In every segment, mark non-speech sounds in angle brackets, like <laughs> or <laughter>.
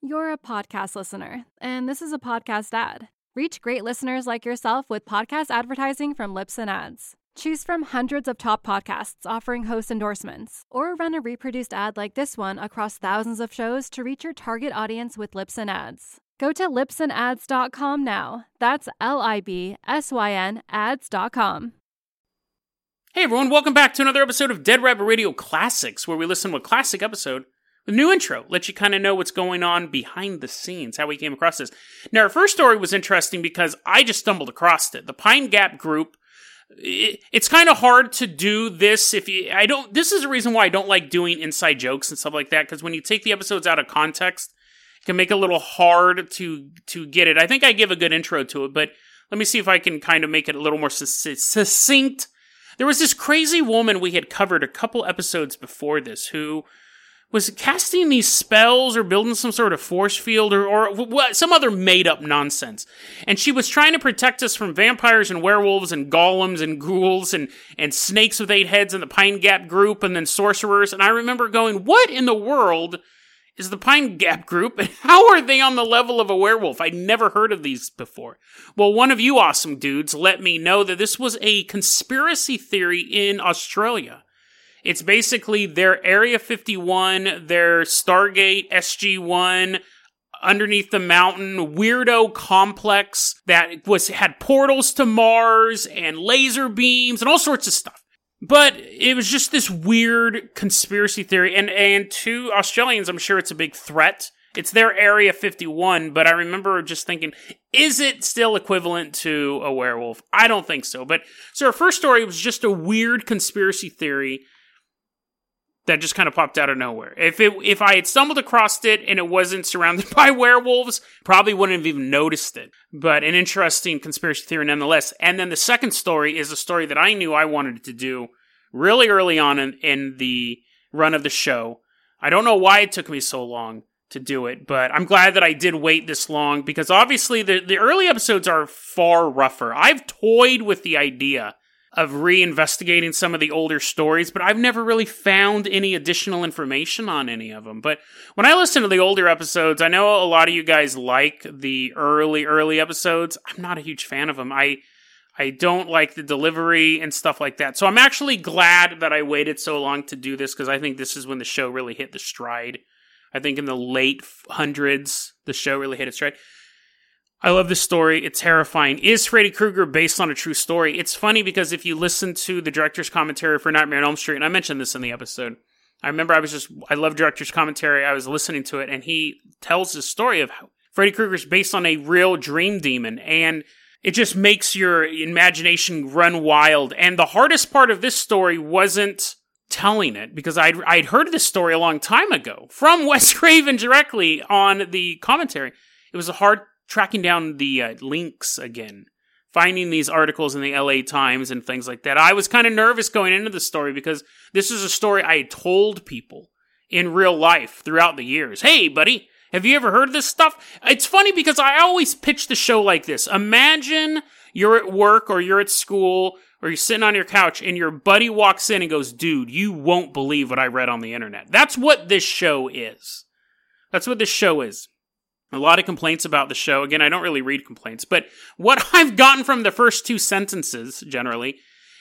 You're a podcast listener, and this is a podcast ad. Reach great listeners like yourself with podcast advertising from Libsyn Ads. Choose from hundreds of top podcasts offering host endorsements, or run a reproduced ad like this one across thousands of shows to reach your target audience with Libsyn Ads. Go to libsynads.com now. That's L I B S Y N ads.com. Hey everyone, welcome back to another episode of Dead Rabbit Radio Classics, where we listen to a classic episode a new intro, let you kind of know what's going on behind the scenes, how we came across this. Now, our first story was interesting because I just stumbled across it. The Pine Gap Group. It, it's kind of hard to do this if you. I don't. This is a reason why I don't like doing inside jokes and stuff like that because when you take the episodes out of context, it can make it a little hard to to get it. I think I give a good intro to it, but let me see if I can kind of make it a little more succinct there was this crazy woman we had covered a couple episodes before this who was casting these spells or building some sort of force field or, or some other made up nonsense. And she was trying to protect us from vampires and werewolves and golems and ghouls and, and snakes with eight heads and the Pine Gap group and then sorcerers. And I remember going, what in the world is the Pine Gap group, and <laughs> how are they on the level of a werewolf? I'd never heard of these before. Well, one of you awesome dudes let me know that this was a conspiracy theory in Australia. It's basically their Area 51, their Stargate SG1, underneath the mountain weirdo complex that was had portals to Mars and laser beams and all sorts of stuff. But it was just this weird conspiracy theory, and and to Australians, I'm sure it's a big threat. It's their Area 51, but I remember just thinking, is it still equivalent to a werewolf? I don't think so. But so our first story was just a weird conspiracy theory that just kind of popped out of nowhere. If it if I had stumbled across it and it wasn't surrounded <laughs> by werewolves, probably wouldn't have even noticed it. But an interesting conspiracy theory nonetheless. And then the second story is a story that I knew I wanted to do really early on in, in the run of the show. I don't know why it took me so long to do it, but I'm glad that I did wait this long because obviously the, the early episodes are far rougher. I've toyed with the idea of reinvestigating some of the older stories, but I've never really found any additional information on any of them. But when I listen to the older episodes, I know a lot of you guys like the early, early episodes. I'm not a huge fan of them. I, I don't like the delivery and stuff like that. So I'm actually glad that I waited so long to do this because I think this is when the show really hit the stride. I think in the late hundreds, the show really hit its stride. I love this story. It's terrifying. Is Freddy Krueger based on a true story? It's funny because if you listen to the director's commentary for Nightmare on Elm Street, and I mentioned this in the episode, I remember I was just, I love director's commentary. I was listening to it, and he tells the story of how Freddy Krueger is based on a real dream demon, and it just makes your imagination run wild. And the hardest part of this story wasn't telling it because I'd, I'd heard this story a long time ago from <laughs> Wes Craven directly on the commentary. It was a hard tracking down the uh, links again, finding these articles in the LA Times and things like that. I was kind of nervous going into the story because this is a story I had told people in real life throughout the years. Hey, buddy, have you ever heard of this stuff? It's funny because I always pitch the show like this. Imagine you're at work or you're at school or you're sitting on your couch and your buddy walks in and goes, dude, you won't believe what I read on the internet. That's what this show is. That's what this show is a lot of complaints about the show. Again, I don't really read complaints, but what <laughs> I've gotten from the first two sentences generally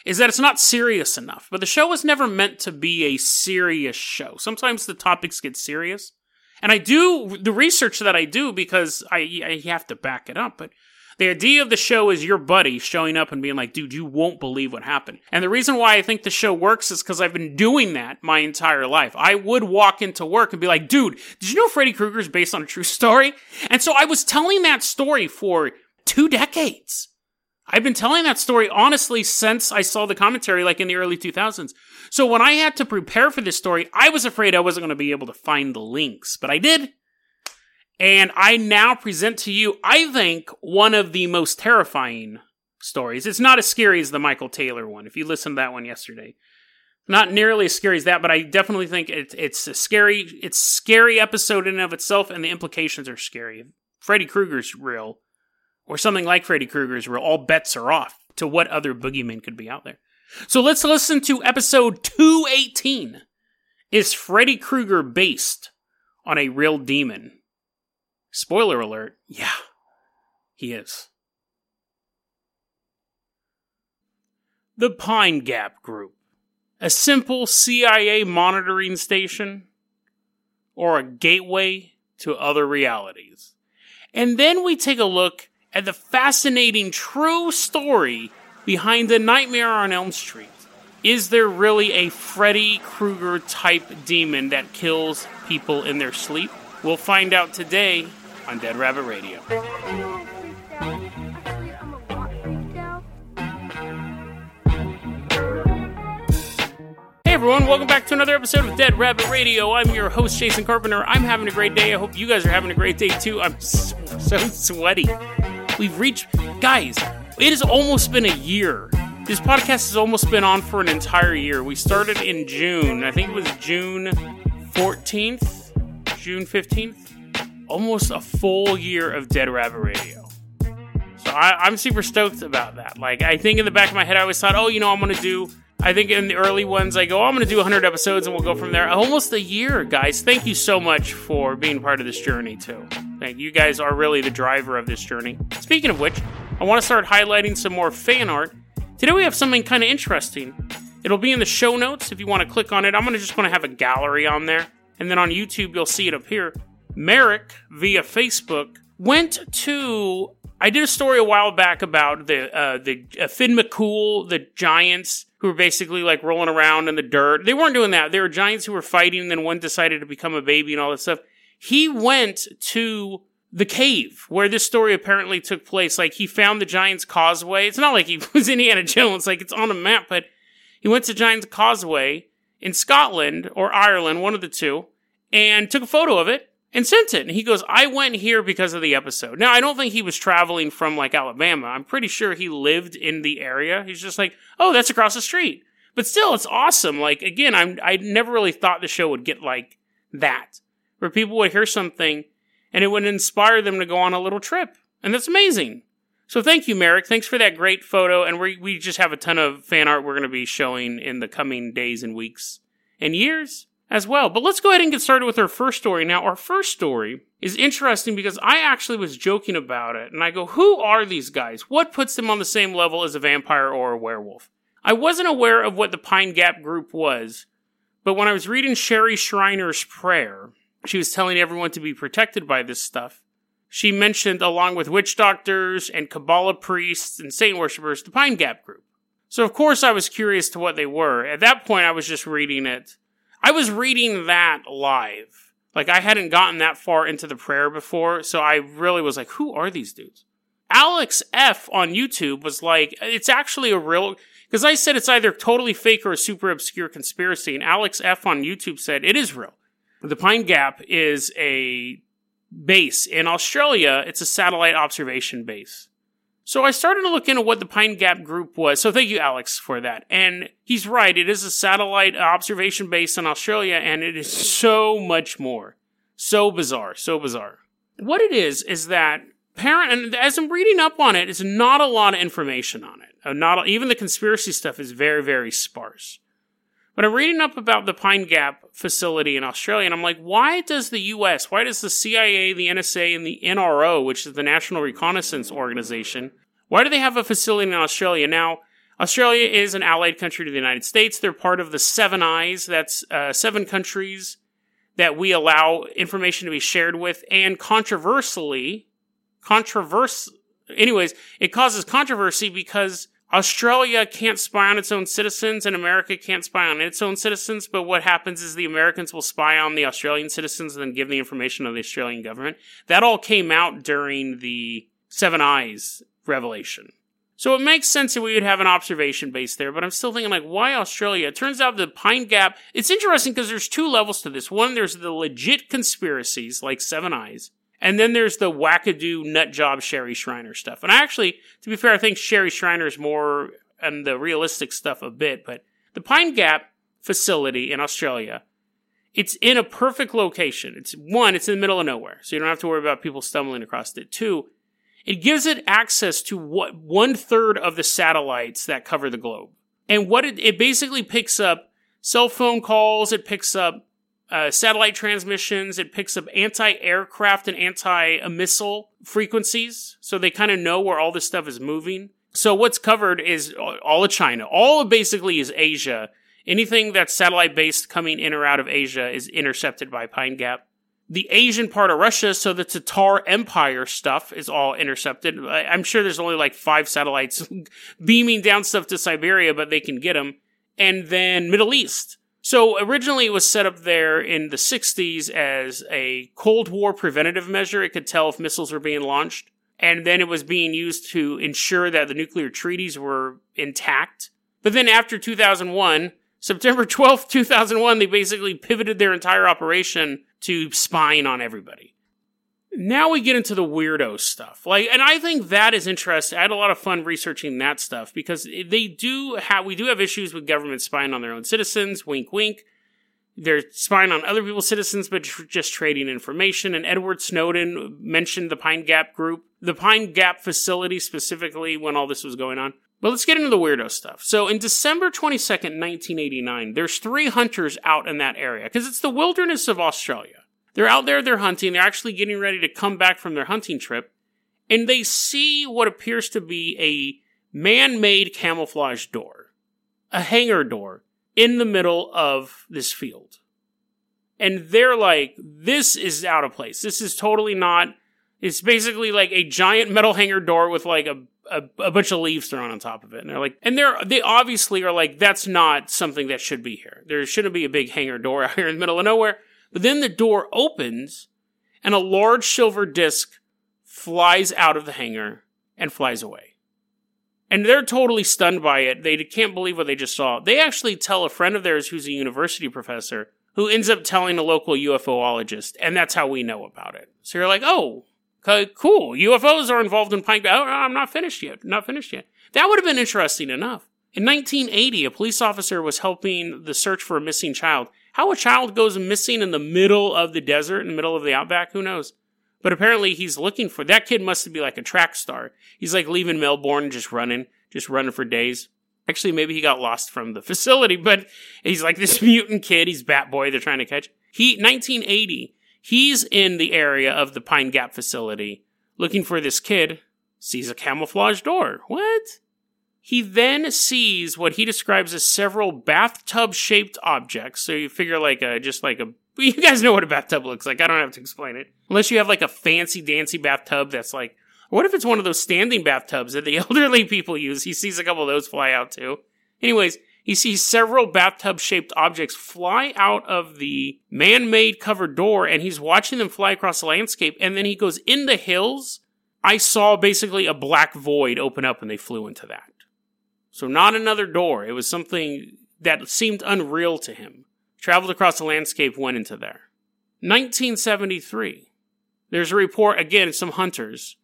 is that it's not serious enough. But the show was never meant to be a serious show. Sometimes the topics get serious. And I do the research that I do because I, I have to back it up, but the idea of the show is your buddy showing up and being like, dude, you won't believe what happened. And the reason why I think the show works is because I've been doing that my entire life. I would walk into work and be like, dude, did you know Freddy Krueger is based on a true story? And so I was telling that story for two decades. I've been telling that story honestly since I saw the commentary like in the early 2000s. So when I had to prepare for this story, I was afraid I wasn't going to be able to find the links, but I did. And I now present to you, I think, one of the most terrifying stories. It's not as scary as the Michael Taylor one, if you listened to that one yesterday. Not nearly as scary as that, but I definitely think it, it's a scary, it's scary episode in and of itself, and the implications are scary. Freddy Krueger's real, or something like Freddy Krueger's real, all bets are off to what other boogeyman could be out there. So let's listen to episode 218. Is Freddy Krueger based on a real demon? Spoiler alert, yeah, he is. The Pine Gap Group. A simple CIA monitoring station or a gateway to other realities. And then we take a look at the fascinating true story behind the Nightmare on Elm Street. Is there really a Freddy Krueger type demon that kills people in their sleep? We'll find out today on Dead Rabbit Radio. Hey everyone, welcome back to another episode of Dead Rabbit Radio. I'm your host, Jason Carpenter. I'm having a great day. I hope you guys are having a great day too. I'm so, <laughs> so sweaty. We've reached, guys, it has almost been a year. This podcast has almost been on for an entire year. We started in June. I think it was June 14th, June 15th. Almost a full year of Dead Rabbit Radio. So I, am super stoked about that. Like, I think in the back of my head, I always thought, oh, you know, I'm going to do I think in the early ones, I go, oh, I'm going to do 100 episodes and we'll go from there. Almost a year, guys. Thank you so much for being part of this journey, too. Thank you guys are really the driver of this journey. Speaking of which, I want to start highlighting some more fan art. Today we have something kind of interesting. It'll be in the show notes if you want to click on it. I'm gonna just going to have a gallery on there. And then on YouTube, you'll see it up here. Merrick, via Facebook, went to. I did a story a while back about the uh, the uh, Finn McCool, the Giants who were basically like rolling around in the dirt. They weren't doing that. They were giants who were fighting, and then one decided to become a baby and all that stuff. He went to the cave where this story apparently took place. Like he found the Giants Causeway. It's not like he <laughs> was in Indiana Jones, like it's on a map, but he went to Giants Causeway in Scotland or Ireland, one of the two, and took a photo of it and sent it. And he goes, I went here because of the episode. Now, I don't think he was traveling from like Alabama. I'm pretty sure he lived in the area. He's just like, oh, that's across the street. But still, it's awesome. Like, again, I'm, I never really thought the show would get like that, where people would hear something and it would inspire them to go on a little trip. And that's amazing. So thank you, Merrick. Thanks for that great photo. And we, we just have a ton of fan art we're going to be showing in the coming days and weeks and years as well. But let's go ahead and get started with our first story. Now, our first story is interesting because I actually was joking about it and I go, who are these guys? What puts them on the same level as a vampire or a werewolf? I wasn't aware of what the Pine Gap group was, but when I was reading Sherry Shriner's prayer, she was telling everyone to be protected by this stuff. She mentioned, along with witch doctors and Kabbalah priests and saint worshippers, the Pine Gap group. So, of course, I was curious to what they were. At that point, I was just reading it I was reading that live. Like I hadn't gotten that far into the prayer before, so I really was like, who are these dudes? Alex F on YouTube was like, it's actually a real because I said it's either totally fake or a super obscure conspiracy, and Alex F on YouTube said it is real. The Pine Gap is a base in Australia. It's a satellite observation base. So I started to look into what the Pine Gap group was. So thank you, Alex, for that. And he's right. It is a satellite observation base in Australia, and it is so much more. So bizarre. So bizarre. What it is, is that parent, and as I'm reading up on it, it's not a lot of information on it. Uh, not even the conspiracy stuff is very, very sparse. But I'm reading up about the Pine Gap facility in Australia, and I'm like, why does the U.S., why does the CIA, the NSA, and the NRO, which is the National Reconnaissance Organization, why do they have a facility in Australia? Now, Australia is an allied country to the United States. They're part of the Seven Eyes. That's uh, seven countries that we allow information to be shared with. And controversially, controverse, anyways, it causes controversy because Australia can't spy on its own citizens and America can't spy on its own citizens. But what happens is the Americans will spy on the Australian citizens and then give the information to the Australian government. That all came out during the Seven Eyes revelation. So it makes sense that we would have an observation base there, but I'm still thinking like, why Australia? It turns out the Pine Gap, it's interesting because there's two levels to this. One, there's the legit conspiracies like Seven Eyes, and then there's the wackadoo nut job Sherry Shriner stuff. And I actually, to be fair, I think Sherry Shriner's more and the realistic stuff a bit, but the Pine Gap facility in Australia, it's in a perfect location. It's one, it's in the middle of nowhere, so you don't have to worry about people stumbling across it. Two, it gives it access to what one third of the satellites that cover the globe. And what it, it basically picks up cell phone calls, it picks up uh, satellite transmissions. It picks up anti-aircraft and anti-missile frequencies, so they kind of know where all this stuff is moving. So what's covered is all of China. All of basically is Asia. Anything that's satellite based coming in or out of Asia is intercepted by Pine Gap. The Asian part of Russia, so the Tatar Empire stuff is all intercepted. I'm sure there's only like five satellites <laughs> beaming down stuff to Siberia, but they can get them. And then Middle East. So originally it was set up there in the 60s as a Cold War preventative measure. It could tell if missiles were being launched. And then it was being used to ensure that the nuclear treaties were intact. But then after 2001, September 12th, 2001, they basically pivoted their entire operation to spying on everybody. Now we get into the weirdo stuff. Like, and I think that is interesting. I had a lot of fun researching that stuff because they do have, we do have issues with government spying on their own citizens. Wink, wink. They're spying on other people's citizens, but just trading information. And Edward Snowden mentioned the Pine Gap group, the Pine Gap facility specifically when all this was going on. But let's get into the weirdo stuff. So in December 22nd, 1989, there's three hunters out in that area because it's the wilderness of Australia. They're out there, they're hunting, they're actually getting ready to come back from their hunting trip, and they see what appears to be a man made camouflage door, a hangar door in the middle of this field. And they're like, this is out of place. This is totally not. It's basically like a giant metal hangar door with like a a, a, bunch of leaves thrown on top of it. And they're like, and they're, they obviously are like, that's not something that should be here. There shouldn't be a big hangar door <laughs> out here in the middle of nowhere. But then the door opens and a large silver disc flies out of the hangar and flies away. And they're totally stunned by it. They can't believe what they just saw. They actually tell a friend of theirs who's a university professor who ends up telling a local UFOologist, and that's how we know about it. So you're like, oh, cool. UFOs are involved in Pine. Oh, I'm not finished yet. Not finished yet. That would have been interesting enough. In 1980, a police officer was helping the search for a missing child. How a child goes missing in the middle of the desert, in the middle of the outback, who knows? But apparently he's looking for that kid must be like a track star. He's like leaving Melbourne just running, just running for days. Actually, maybe he got lost from the <laughs> facility, but he's like this <laughs> mutant kid. He's Bat Boy. They're trying to catch. He 1980. He's in the area of the Pine Gap facility looking for this kid. Sees a camouflage door. What? He then sees what he describes as several bathtub shaped objects. So you figure like a, just like a, <laughs> you guys know what a bathtub looks like. I don't have to explain it. Unless you have like a fancy dancy bathtub that's like, what if it's one of those standing bathtubs that the <laughs> elderly people use? He sees a couple of those fly out too. Anyways, he sees several bathtub shaped objects fly out of the man made covered door and he's watching them fly across the landscape. And then he goes in the hills. I saw basically a black void open up and they flew into that. So not another door. It was something that seemed unreal to him. Traveled across the landscape, went into there. 1973. There's a report, again, some hunters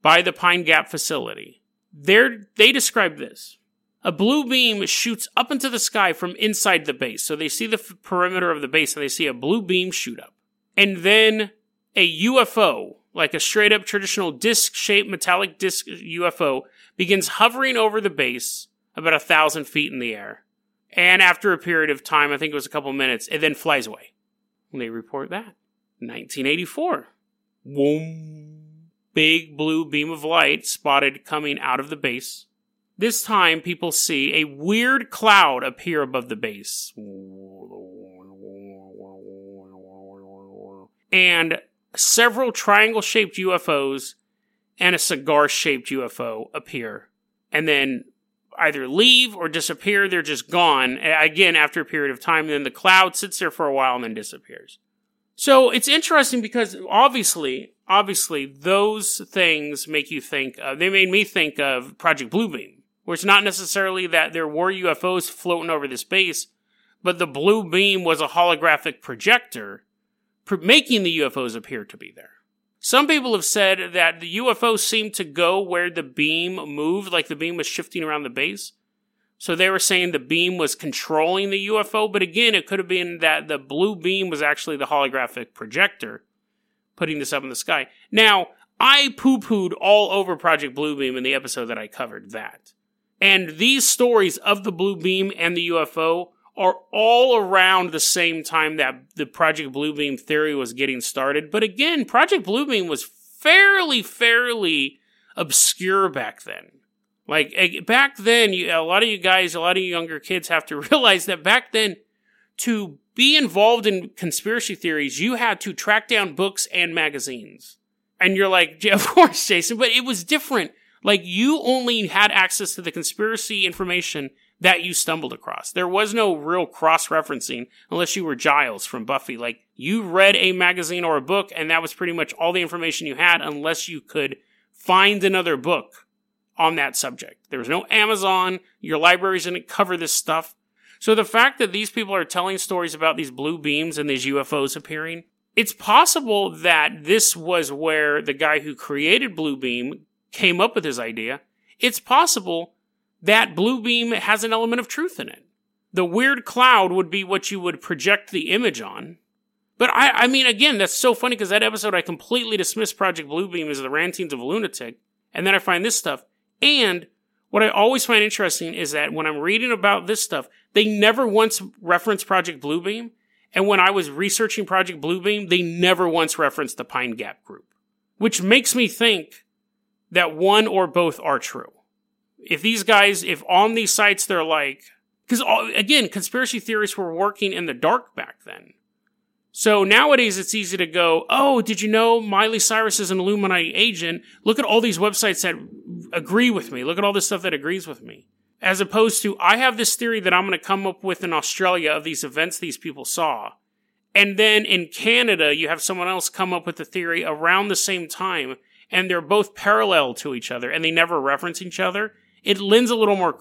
by the Pine Gap facility. They're, they describe this. A blue beam shoots up into the sky from inside the base. So they see the f- perimeter of the base and they see a blue beam shoot up. And then a UFO, like a straight up traditional disc shaped metallic disc UFO, begins hovering over the base about a thousand feet in the air. And after a period of time, I think it was a couple minutes, it then flies away. And they report that. 1984. Boom. Big blue beam of light spotted coming out of the base. This time, people see a weird cloud appear above the base. And several triangle shaped UFOs and a cigar shaped UFO appear. And then either leave or disappear. They're just gone again after a period of time. Then the cloud sits there for a while and then disappears. So it's interesting because obviously, obviously, those things make you think. They made me think of Project Bluebeam, where it's not necessarily that there were UFOs floating over the space, but the blue beam was a holographic projector, making the UFOs appear to be there. Some people have said that the UFO seemed to go where the beam moved, like the beam was shifting around the base. So they were saying the beam was controlling the UFO, but again, it could have been that the blue beam was actually the holographic projector putting this up in the sky. Now, I poo pooed all over Project Bluebeam in the episode that I covered that. And these stories of the blue beam and the UFO are all around the same time that the Project Bluebeam theory was getting started. But again, Project Bluebeam was fairly, fairly obscure back then. Like eh, back then, you, a lot of you guys, a lot of you younger kids have to <laughs> realize that back then, to be involved in conspiracy theories, you had to track down books and magazines. And you're like, <laughs> of course, Jason, but it was different. Like you only had access to the conspiracy information that you stumbled across. There was no real cross referencing unless you were Giles from Buffy. Like you read a magazine or a book and that was pretty much all the information you had unless you could find another book on that subject. There was no Amazon. Your libraries didn't cover this stuff. So the fact that these people are telling stories about these blue beams and these UFOs appearing, it's possible that this was where the guy who created Bluebeam came up with his idea. It's possible that blue beam has an element of truth in it. The weird cloud would be what you would project the image on. But I, I mean, again, that's so funny because that episode I completely dismissed Project Bluebeam as the rantings of a lunatic. And then I find this stuff. And what I always find interesting is that when I'm reading about this stuff, they never once reference Project Bluebeam. And when I was researching Project Bluebeam, they never once referenced the Pine Gap group, which makes me think that one or both are true. If these guys, if on these sites they're like, because again, conspiracy theorists were working in the dark back then. So nowadays it's easy to go, oh, did you know Miley Cyrus is an Illuminati agent? Look at all these websites that agree with me. Look at all this stuff that agrees with me. As opposed to, I have this theory that I'm going to come up with in Australia of these events these people saw. And then in Canada, you have someone else come up with the theory around the same time, and they're both parallel to each other, and they never reference each other. It lends a little more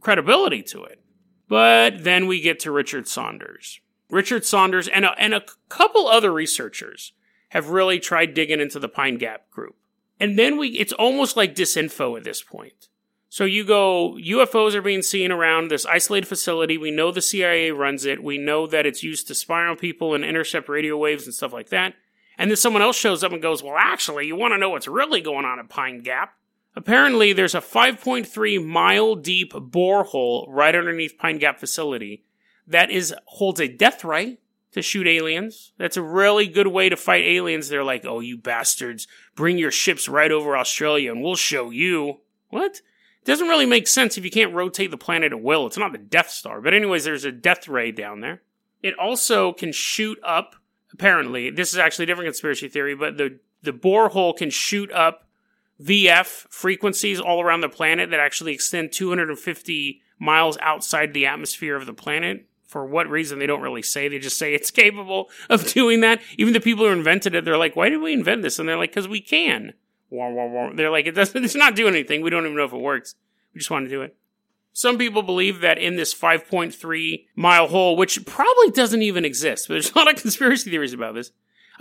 credibility to it. But then we get to Richard Saunders. Richard Saunders and a, and a couple other researchers have really tried digging into the Pine Gap group. And then we, it's almost like disinfo at this point. So you go, UFOs are being seen around this isolated facility. We know the CIA runs it. We know that it's used to spy on people and intercept radio waves and stuff like that. And then someone else shows up and goes, well, actually, you want to know what's really going on at Pine Gap? Apparently, there's a 5.3 mile deep borehole right underneath Pine Gap facility that is holds a death ray to shoot aliens. That's a really good way to fight aliens. They're like, "Oh, you bastards, bring your ships right over Australia and we'll show you." What? It doesn't really make sense if you can't rotate the planet at will. It's not the Death Star. But anyways, there's a death ray down there. It also can shoot up apparently. This is actually a different conspiracy theory, but the the borehole can shoot up VF frequencies all around the planet that actually extend 250 miles outside the atmosphere of the planet for what reason they don't really say. They just say it's <laughs> capable of doing that. Even the people who invented it, they're like, "Why did we invent this?" And they're like, "Because we can." They're like, "It doesn't. <laughs> It's not doing anything. We don't even know if it works. We just want to do it." Some people believe that in this 5.3 mile hole, which probably doesn't even exist, but there's a lot of <laughs> conspiracy theories about this.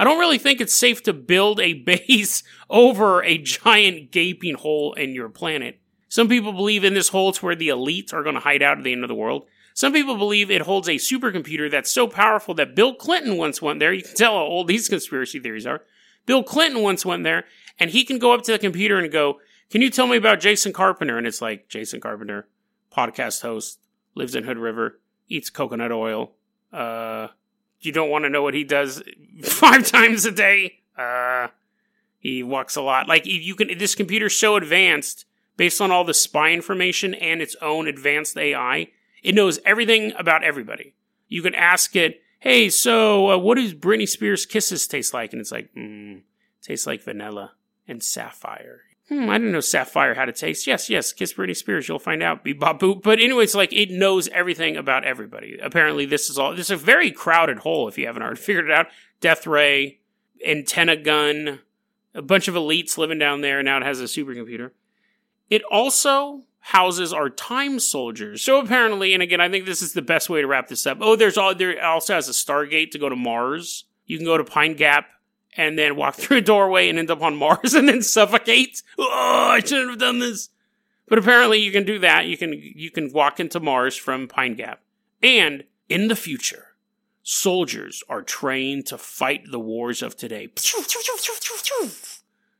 I don't really think it's safe to build a <laughs> base over a giant gaping hole in your planet. Some people believe in this hole it's where the elites are going to hide out at the end of the world. Some people believe it holds a supercomputer that's so powerful that Bill Clinton once went there. You can tell how old these <laughs> conspiracy theories are. Bill Clinton once went there, and he can go up to the computer and go, Can you tell me about Jason Carpenter? And it's like, Jason Carpenter, podcast host, lives in Hood River, eats coconut oil. Uh, you don't want to know what he does <laughs> five times a day. Uh, he walks a lot. Like, you can, this computer's so advanced based on all the spy information and its own advanced AI it knows everything about everybody. You can ask it, hey, so uh, what does Britney Spears' kisses taste like? And it's like, mm, tastes like vanilla and sapphire. Hmm, I didn't know sapphire had a taste. Yes, yes, kiss Britney Spears, you'll find out. Be boop. But anyways, like it knows everything about everybody. Apparently, this is all. This is a very crowded hole. If you haven't already <laughs> figured it out, Death Ray, antenna gun, a bunch of elites living down there. Now it has a supercomputer. It also houses our time soldiers. So apparently, and again, I think this is the best way to wrap this up. Oh, there's all there also has a Stargate to go to Mars. You can go to Pine Gap and then walk <laughs> through a doorway and end up on Mars and then suffocate. Oh, I shouldn't have done this. But apparently, you can do that. You can you can walk into Mars from Pine Gap. And in the future, soldiers are trained to fight the wars of today.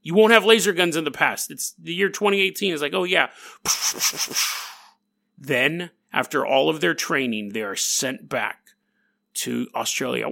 You won't have laser guns in the past. It's the year 2018 is like, oh yeah. Then, After all of their training, they are sent back to Australia.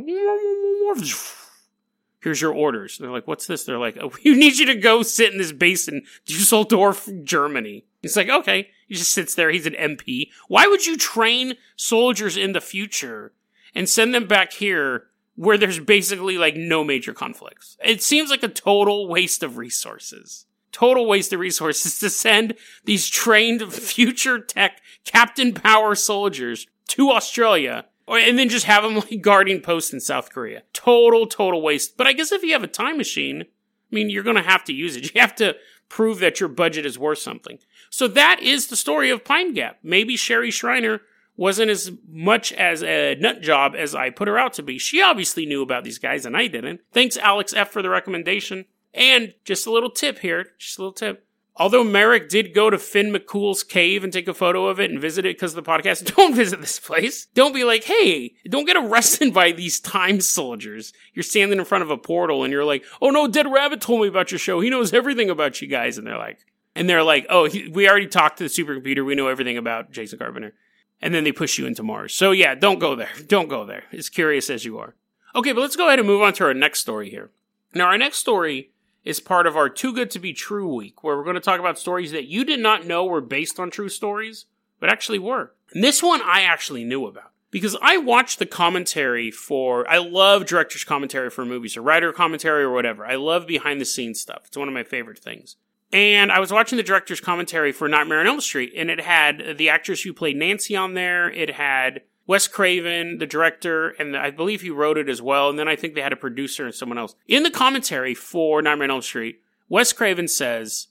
Here's your orders. They're like, what's this? They're like, oh, <laughs> we need you to go sit in this base in Dusseldorf, Germany. It's like, okay. He just sits there. He's an MP. Why would you train soldiers in the future and send them back here where there's basically like no major conflicts? It seems like a total waste of resources. Total waste of resources to send these trained future tech Captain Power soldiers to Australia and then just have them <laughs> like guarding posts in South Korea. Total, total waste. But I guess if you have a time machine, I mean, you're going to have to use it. <laughs> You have to prove that your budget is worth something. So that is the story of Pine Gap. Maybe Sherry Shriner wasn't as much as a nut job as I put her out to be. She obviously knew about these guys and I didn't. Thanks, Alex F., for the recommendation. And just a little tip here, just a little tip. Although Merrick did go to Finn McCool's cave and take a photo of it and visit it because of the podcast, <laughs> don't visit this place. Don't be like, hey, don't get arrested <laughs> by these time soldiers. You're standing in front of a portal and you're like, oh no, Dead Rabbit told me about your show. He knows everything about you guys. And they're like, and they're like, oh, he, we already talked to the supercomputer. We know everything about Jason Carpenter. And then they push you into Mars. So yeah, don't go there. Don't go there. As curious as you are. Okay, but let's go ahead and move on to our next story here. Now, our next story is part of our Too Good to Be True week, where we're going to talk about stories that you did not know were based on true stories, but actually were. And this one I actually knew about because I watched the commentary for, I love director's commentary for movies or writer commentary or whatever. I love behind the scenes stuff. It's one of my favorite things. And I was watching the director's commentary for Nightmare on Elm Street, and it had the actress who played Nancy on there. It had Wes Craven, the director, and I believe he wrote it as well. And then I think they had a producer and someone else. In the commentary for Nightmare on Elm Street, Wes Craven says,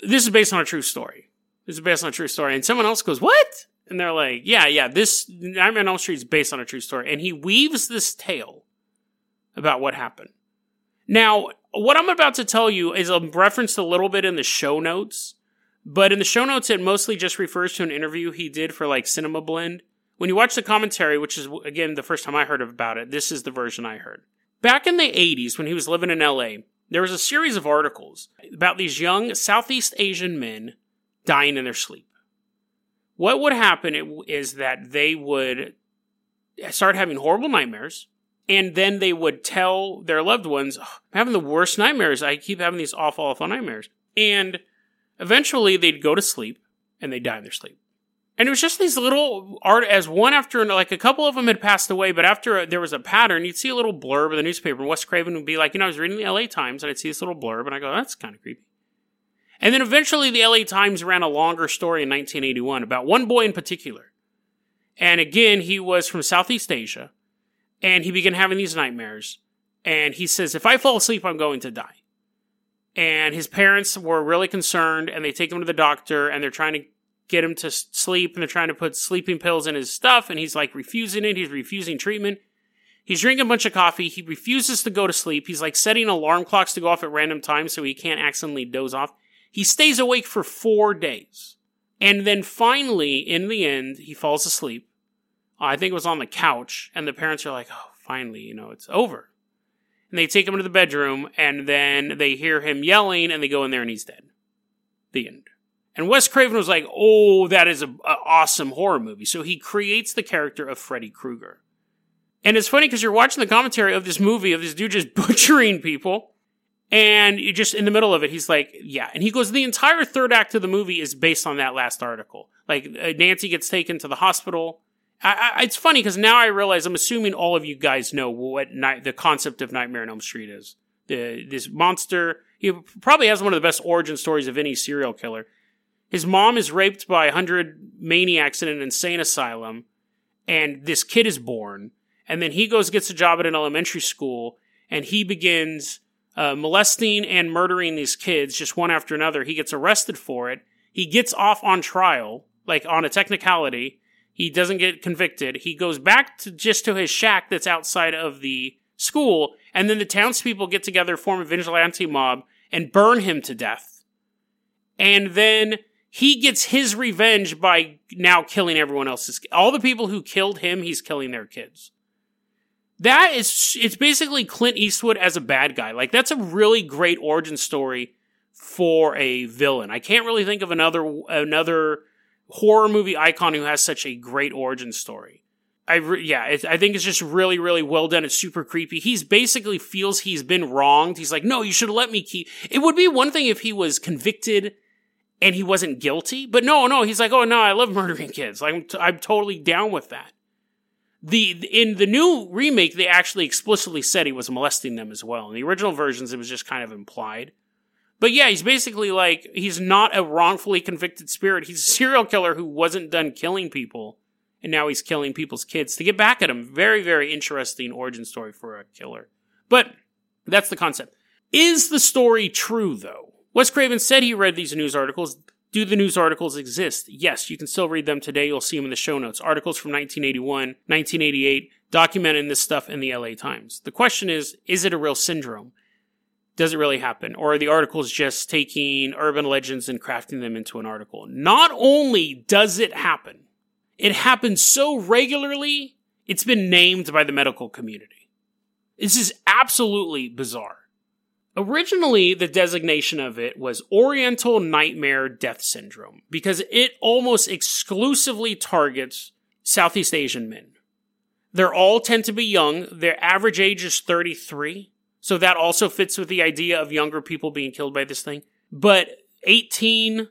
This is based on a true story. This is based on a true story. And someone else goes, What? And they're like, Yeah, yeah, this Nightmare on Elm Street is based on a true story. And he weaves this tale about what happened. Now, what I'm about to tell you is a reference a little bit in the show notes, but in the show notes, it mostly just refers to an interview he did for like Cinema Blend when you watch the commentary, which is again the first time I heard about it, this is the version I heard. Back in the 80s, when he was living in LA, there was a series of articles about these young Southeast Asian men dying in their sleep. What would happen is that they would start having horrible nightmares, and then they would tell their loved ones, oh, I'm having the worst nightmares. I keep having these awful, awful nightmares. And eventually they'd go to sleep and they'd die in their sleep. And it was just these little art as one after like a couple of them had passed away, but after a, there was a pattern, you'd see a little blurb in the newspaper. And Wes Craven would be like, you know, I was reading the LA Times and I'd see this little blurb and I go, that's kind of creepy. And then eventually the LA Times ran a longer story in 1981 about one boy in particular. And again, he was from Southeast Asia and he began having these nightmares. And he says, if I fall asleep, I'm going to die. And his parents were really concerned and they take him to the doctor and they're trying to get him to sleep and they're trying to put sleeping pills in his stuff and he's like refusing it. He's refusing treatment. He's drinking a bunch of coffee. He refuses to go to sleep. He's like setting alarm clocks to go off at random times so he can't accidentally doze off. He stays awake for four days. And then finally, in the end, he falls asleep. I think it was on the couch, and the parents are like, oh, finally, you know, it's over. And they take him to the bedroom, and then they hear him yelling, and they go in there, and he's dead. The end. And Wes Craven was like, oh, that is an awesome horror movie. So he creates the character of Freddy Krueger. And it's funny because you're watching the commentary of this movie of this dude just <laughs> butchering people. And you just in the middle of it, he's like, yeah. And he goes, the entire third act of the movie is based on that last article. Like uh, Nancy gets taken to the hospital. I, I, it's funny because now I realize I'm assuming all of you guys know what the concept of Nightmare on Elm Street is. The, this monster, he probably has one of the best origin stories of any serial killer his mom is raped by a hundred maniacs in an insane asylum, and this kid is born. And then he goes gets a job at an elementary school, and he begins uh, molesting and murdering these kids just one after another. He gets arrested for it. He gets off on trial, like on a technicality. He doesn't get convicted. He goes back to just to his shack that's outside of the school, and then the townspeople get together, form a vigilante mob, and burn him to death. And then he gets his revenge by now killing everyone else's all the people who killed him he's killing their kids that is it's basically clint eastwood as a bad guy like that's a really great origin story for a villain i can't really think of another another horror movie icon who has such a great origin story. I re- yeah, I think it's just really, really well done. It's super creepy. He's basically feels he's been wronged. He's like, no, you should let me keep. It would be one thing if he was convicted and he wasn't guilty, but no, no, he's like, oh no, I love murdering kids. Like, I'm, t- I'm totally down with that. The in the new remake, they actually explicitly said he was molesting them as well. In the original versions, it was just kind of implied. But yeah, he's basically like he's not a wrongfully convicted spirit. He's a serial killer who wasn't done killing people and now he's killing people's kids to get back at him. Very, very interesting origin story for a killer. But that's the concept. Is the story true, though? Wes Craven said he read these news articles. Do the news articles exist? Yes, you can still read them today. You'll see them in the show notes. Articles from 1981, 1988, documenting this stuff in the LA Times. The question is, is it a real syndrome? Does it really happen? Or are the articles just taking urban legends and crafting them into an article? Not only does it happen, it happens so regularly, it's been named by the medical community. This is absolutely bizarre. Originally, the designation of it was Oriental Nightmare Death Syndrome because it almost exclusively targets Southeast Asian men. They all tend to be young. Their average age is 33. So that also fits with the idea of younger people being killed by this thing. But 18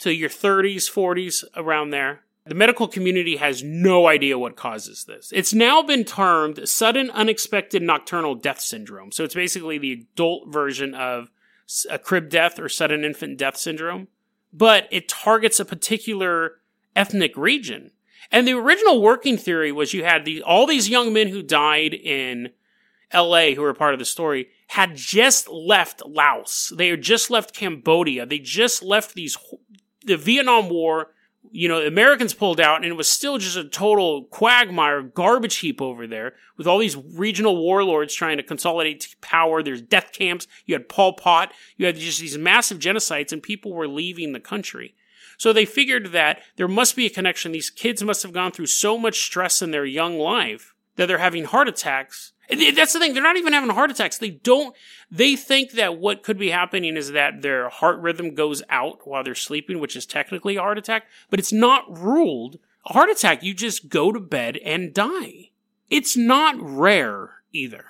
to your 30s, 40s, around there. The medical community has no idea what causes this. It's now been termed sudden unexpected nocturnal death syndrome. So it's basically the adult version of a crib death or sudden infant death syndrome, but it targets a particular ethnic region. And the original working theory was you had the, all these young men who died in LA who were part of the story had just left Laos. They had just left Cambodia. They just left these, the Vietnam War you know, the Americans pulled out and it was still just a total quagmire, garbage heap over there with all these regional warlords trying to consolidate power. There's death camps. You had Pol Pot. You had just these massive genocides and people were leaving the country. So they figured that there must be a connection. These kids must have gone through so much stress in their young life that they're having heart attacks that's the thing. They're not even having heart attacks. They don't, they think that what could be happening is that their heart rhythm goes out while they're sleeping, which is technically a heart attack, but it's not ruled a heart attack. You just go to bed and die. It's not rare either.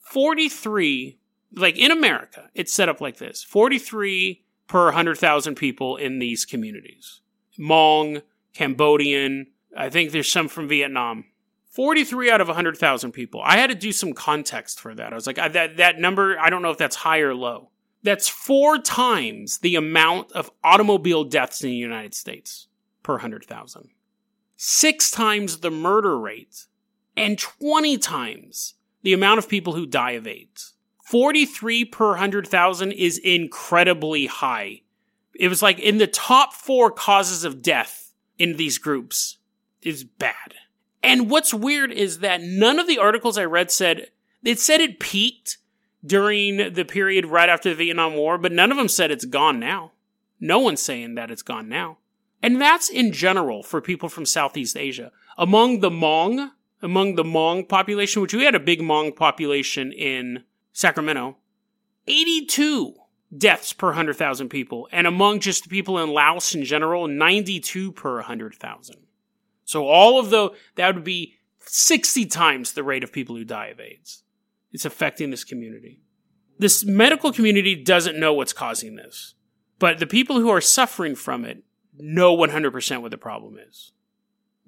43, like in America, it's set up like this 43 per 100,000 people in these communities. Hmong, Cambodian, I think there's some from Vietnam 43 out of 100,000 people. I had to do some context for that. I was like, that, that number, I don't know if that's high or low. That's four times the amount of automobile deaths in the United States per 100,000. Six times the murder rate and 20 times the amount of people who die of AIDS. 43 per 100,000 is incredibly high. It was like in the top four causes of death in these groups is bad. And what's weird is that none of the articles I read said it said it peaked during the period right after the Vietnam War, but none of them said it's gone now. No one's saying that it's gone now. And that's in general for people from Southeast Asia. Among the Hmong, among the Hmong population, which we had a big Hmong population in Sacramento, 82 deaths per 100,000 people. And among just the people in Laos in general, 92 per 100,000. So all of the, that would be 60 times the rate of people who die of AIDS. It's affecting this community. This medical community doesn't know what's causing this, but the people who are suffering from it know 100% what the problem is.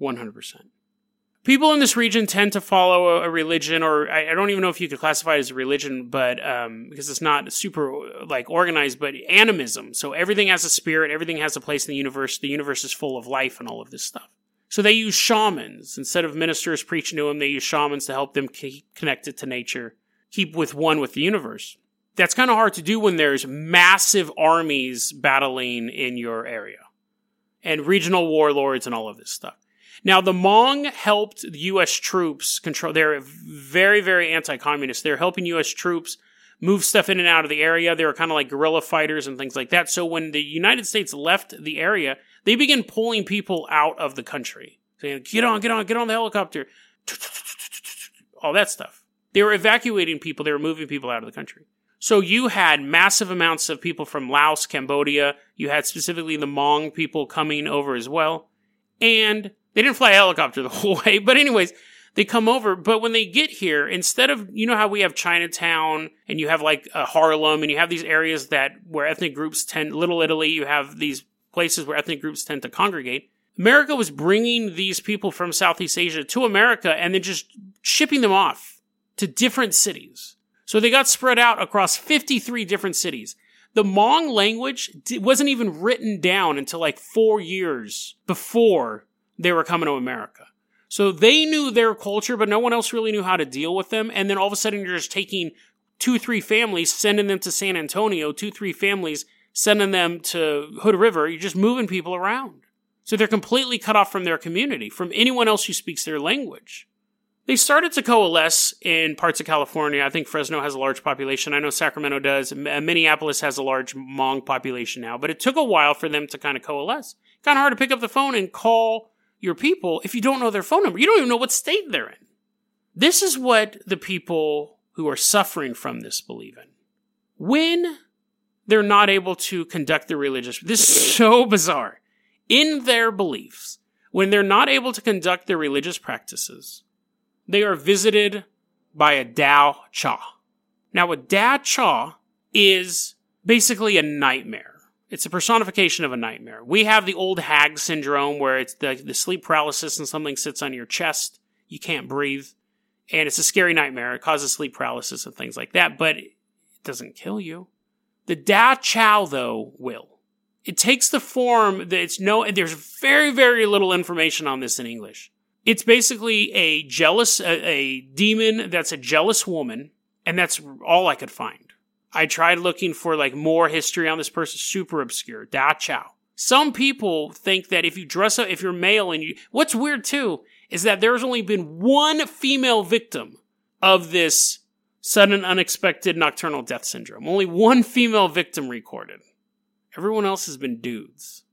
100%. People in this region tend to follow a, religion, or I, I, don't even know if you could classify it as a religion, but um, because it's not super like organized, but animism. So everything has a spirit, everything has a place in the universe. The universe is full of life and all of this stuff. So they use shamans. Instead of ministers preaching to them, they use shamans to help them keep connected to nature, keep with one with the universe. That's kind of hard to do when there's massive armies battling in your area and regional warlords and all of this stuff. Now, the Hmong helped the U.S. troops control, they're very, very anti communist. They're helping U.S. troops move stuff in and out of the area. They were kind of like guerrilla fighters and things like that. So when the United States left the area, they began pulling people out of the country, saying, "Get on, get on, get on the helicopter," <tsk> all that stuff. They were evacuating people. They were moving people out of the country. So you had massive amounts of people from Laos, Cambodia. You had specifically the Hmong people coming over as well. And they didn't fly a helicopter <laughs> the whole way. But anyways, they come over. But when they get here, instead of, you know how we have Chinatown and you have like uh, Harlem and you have these areas that where ethnic groups tend, Little Italy, you have these places where ethnic groups tend to congregate. America was bringing these people from Southeast Asia to America and then just shipping them off to different cities. So they got spread out across 53 different cities. The Hmong language wasn't even written down until like four years before they were coming to America. So they knew their culture, but no one else really knew how to deal with them. And then all of a sudden you're just taking two, three families, sending them to San Antonio, two, three families, sending them to Hood River. You're just moving people around. So they're completely cut off from their community, from anyone else who speaks their language. They started to coalesce in parts of California. I think Fresno has a large population. I know Sacramento does. Uh, Minneapolis has a large Hmong population now, but it took a while for them to kind of coalesce. Kind of hard to pick up the phone and call your people if you don't know their phone number. You don't even know what state they're in. This is what the people who are suffering from this believe in. When they're not able to conduct their religious, this is so bizarre. In their beliefs, when they're not able to conduct their religious practices, they are visited by a Dao Cha. Now, a Dao Cha is basically a nightmare. It's a personification of a nightmare. We have the old hag syndrome where it's the, the sleep paralysis and something sits on your chest. You can't breathe. And it's a scary nightmare. It causes sleep paralysis and things like that, but it doesn't kill you. The Da Chow, though, will. It takes the form that it's no, there's very, very little information on this in English. It's basically a jealous, a, a demon that's a jealous woman, and that's all I could find. I tried looking for like more history on this person, super obscure. Da Chow. Some people think that if you dress up, if you're male and you, what's weird too, is that there's only been one female victim of this sudden unexpected nocturnal death syndrome. Only one female victim recorded. Everyone else has been dudes.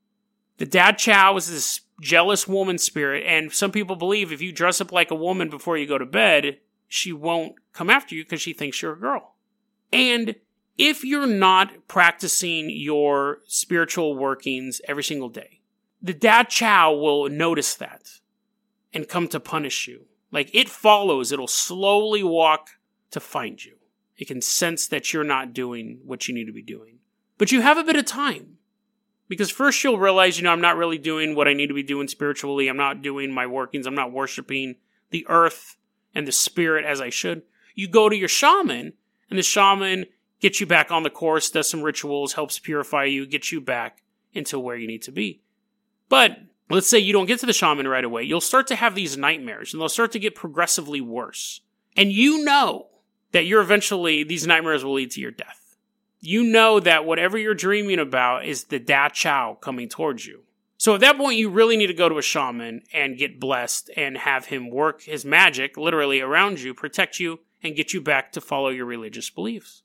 The dad Chow is this jealous woman spirit, and some people believe if you dress up like a woman before you go to bed, she won't come after you because she thinks you're a girl. And if you're not practicing your spiritual workings every single day, the dad Chow will notice that and come to punish you. Like it follows, it'll slowly walk to find you. It can sense that you're not doing what you need to be doing. But you have a bit of time. Because first you'll realize, you know, I'm not really doing what I need to be doing spiritually. I'm not doing my workings. I'm not worshiping the earth and the spirit as I should. You go to your shaman, and the shaman gets you back on the course, does some rituals, helps purify you, gets you back into where you need to be. But let's say you don't get to the shaman right away. You'll start to have these nightmares, and they'll start to get progressively worse. And you know that you're eventually, these nightmares will lead to your death you know that whatever you're dreaming about is the Da Chow coming towards you. So at that point, you really need to go to a shaman and get blessed and have him work his magic literally around you, protect you, and get you back to follow your religious beliefs.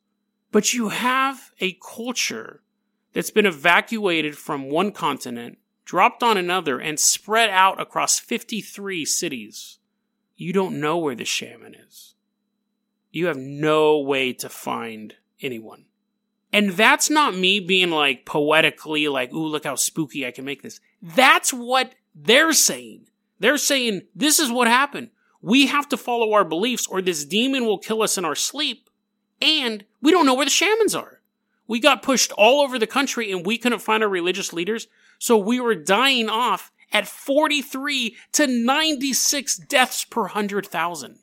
But you have a culture that's been evacuated from one continent, dropped on another, and spread out across 53 cities. You don't know where the shaman is. You have no way to find anyone. And that's not me being like poetically like, ooh, look how spooky I can make this. That's what they're saying. They're saying this is what happened. We have to follow our beliefs or this demon will kill us in our sleep. And we don't know where the shamans are. We got pushed all over the country and we couldn't find our religious leaders. So we were dying off at 43 to 96 deaths per 100,000.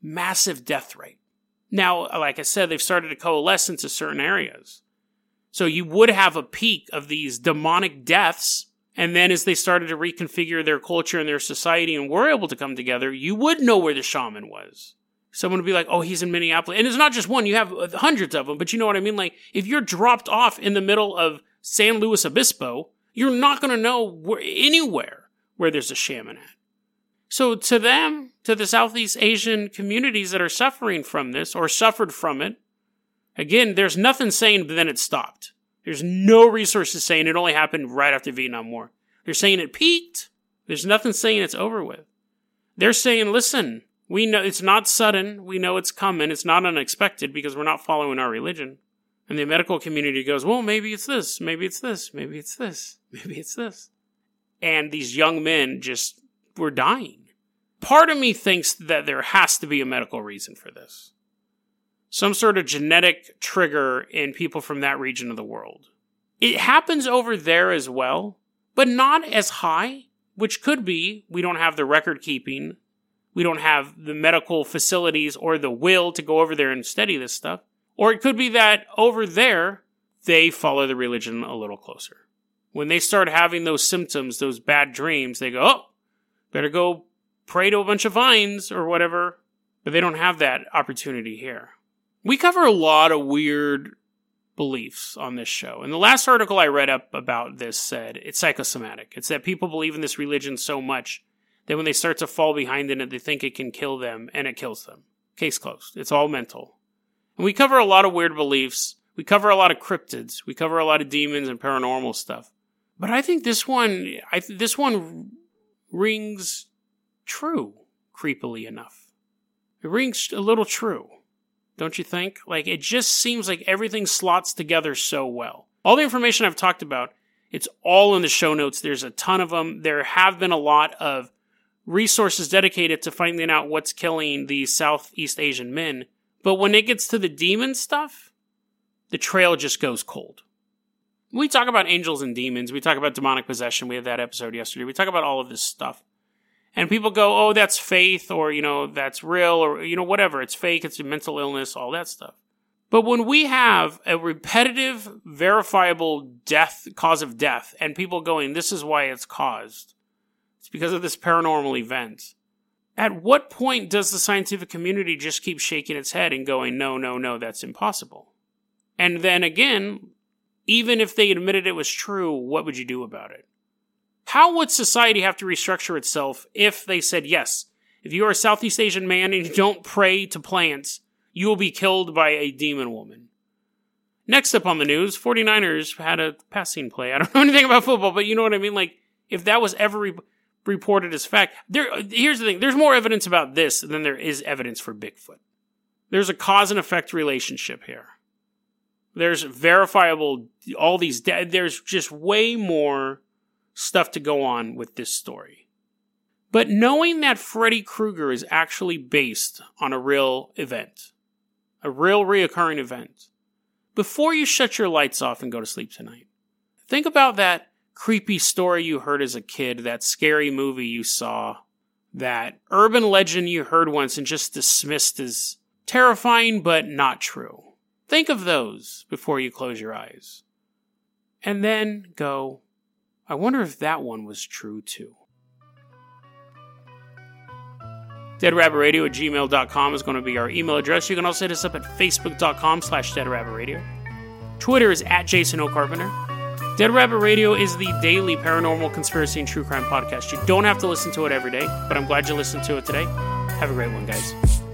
Massive death rate. Now, like I said, they've started to coalesce into certain areas. So you would have a peak of these demonic deaths. And then as they started to reconfigure their culture and their society and were able to come together, you would know where the shaman was. Someone would be like, oh, he's in Minneapolis. And it's not just one, you have hundreds of them, but you know what I mean? Like, if you're dropped off in the middle of San Luis Obispo, you're not going to know where, anywhere where there's a shaman at. So to them, to the Southeast Asian communities that are suffering from this or suffered from it, again, there's nothing saying then it stopped. There's no resources saying it only happened right after Vietnam War. They're saying it peaked. There's nothing saying it's over with. They're saying, listen, We know it's not sudden. We know it's coming. It's not unexpected because we're not following our religion. And the medical community goes, well, maybe it's this, maybe it's this, maybe it's this, <laughs> maybe it's this. And these young men just were dying. Part of me thinks that there has to be a medical reason for this. Some sort of genetic trigger in people from that region of the world. It happens over there as well, but not as high, which could be we don't have the record keeping we don't have the medical facilities or the will to go over there and study this stuff. Or it could be that over there, they follow the religion a little closer. When they start having those symptoms, those bad dreams, they go, oh, better go pray to a bunch of vines or whatever. But they don't have that opportunity here. We cover a lot of weird beliefs on this show. And the last article I read up about this said it's psychosomatic. It's that people believe in this religion so much that when they start to fall behind in it, they think it can kill them, and it kills them. Case closed. It's all mental. And we cover a lot of weird beliefs. We cover a lot of cryptids. We cover a lot of demons and paranormal stuff. But I think this one, I th- this one rings true, creepily enough. It rings a little true, don't you think? Like it just seems like everything slots together so well. All the information I've talked about, it's all in the show notes. There's a ton of them. There have been a lot of resources dedicated to finding out what's killing these Southeast Asian men. But when it gets to the demon stuff, the trail just goes cold. We talk about angels and demons. We talk about demonic possession. We had that episode yesterday. We talk about all of this stuff. And people go, oh, that's faith, or, you know, that's real, or, you know, whatever. It's fake, it's a mental illness, all that stuff. But when we have a repetitive, verifiable death, cause of death, and people going, this is why it's caused, it's because of this paranormal event. At what point does the scientific community just keep shaking its head and going, no, no, no, that's impossible? And then again, even if they admitted it was true, what would you do about it? How would society have to restructure itself if they said, yes, if you are a Southeast Asian man and you don't pray to plants, you will be killed by a demon woman? Next up on the news, 49ers had a passing play. I don't <laughs> know anything about football, but you know what I mean? Like, if that was ever. Re- reported as fact. There, here's the thing: there's more evidence about this than there is evidence for Bigfoot. There's a cause and effect relationship here. There's verifiable all these. De- there's just way more stuff to go on with this story. But knowing that Freddy Krueger is actually based on a real event, a real reoccurring event, before you shut your lights off and go to sleep tonight, think about that creepy story you heard as a kid, that scary movie you saw, that urban legend you heard once and just dismissed as terrifying but not true. Think of those before you close your eyes. And then go, I wonder if that one was true too. DeadRabbitRadio at gmail.com is going to be our email address. You can also hit us up at facebook.com slash deadrabbitradio. Twitter is at Jason O'Carpenter. Dead Rabbit Radio is the daily paranormal conspiracy and true crime podcast. You don't have to listen to it every day, but I'm glad you listened to it today. Have a great one, guys.